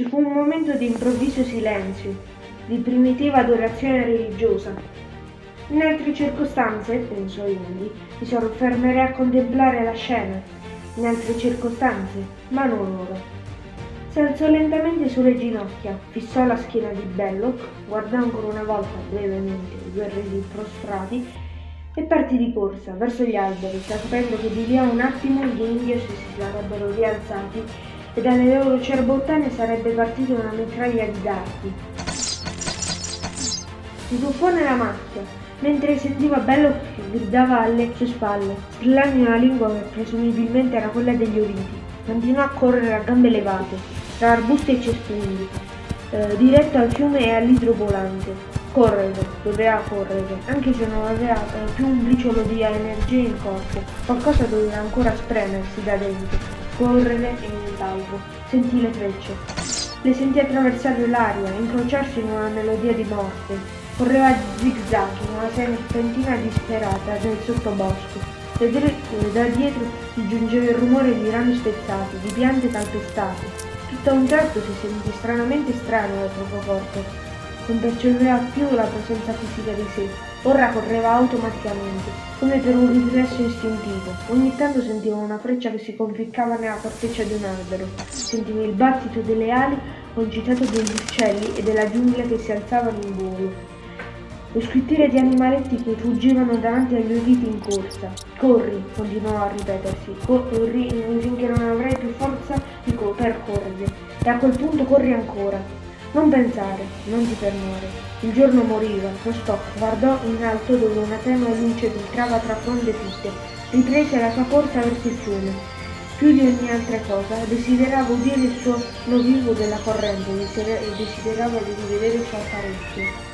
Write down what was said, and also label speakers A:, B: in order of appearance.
A: Ci fu un momento di improvviso silenzio, di primitiva adorazione religiosa. In altre circostanze, pensò Indy, mi soffermerei a contemplare la scena. In altre circostanze, ma non ora. Si alzò lentamente sulle ginocchia, fissò la schiena di Belloc, guardò ancora una volta brevemente i due resi prostrati e partì di corsa verso gli alberi, sapendo che di lì a un attimo gli indios si sarebbero rialzati e dalle loro cerbottane sarebbe partita una mitraglia di dardi. Si tuffò nella macchia, mentre sentiva Belloc che gridava alle sue spalle, strillando una lingua che presumibilmente era quella degli oriti. Continuò a correre a gambe levate, tra arbusti e cespugli, eh, diretto al fiume e all'idrovolante. Correre, doveva correre, anche se non aveva eh, più un briciolo di energia in corpo, qualcosa doveva ancora spremersi da dentro. Correre e nient'altro. Sentì le frecce. Le sentì attraversare l'aria, incrociarsi in una melodia di morte. Correva zigzag in una serpentina disperata nel sottobosco. Da dietro gli giungeva il rumore di rami spezzati, di piante calpestate, tutto a un tratto si sentì stranamente strano nel proprio corpo. Non percepeva più la presenza fisica di sé. Ora correva automaticamente, come per un riflesso istintivo. Ogni tanto sentiva una freccia che si conficcava nella corteccia di un albero. Sentiva il battito delle ali concitato degli uccelli e della giungla che si alzavano in volo. Lo squittire di animaletti che fuggivano davanti agli uditi in corsa. Corri, continuò a ripetersi, corri finché non avrai più forza di co- per correre. E a quel punto corri ancora. Non pensare, non ti fermare. Il giorno moriva, stock guardò in alto dove una tenue luce filtrava tra fronde fitte. Riprese la sua corsa verso il fiume. Più di ogni altra cosa, desiderava udire il suono vivo della corrente e desiderava di rivedere il suo apparecchio.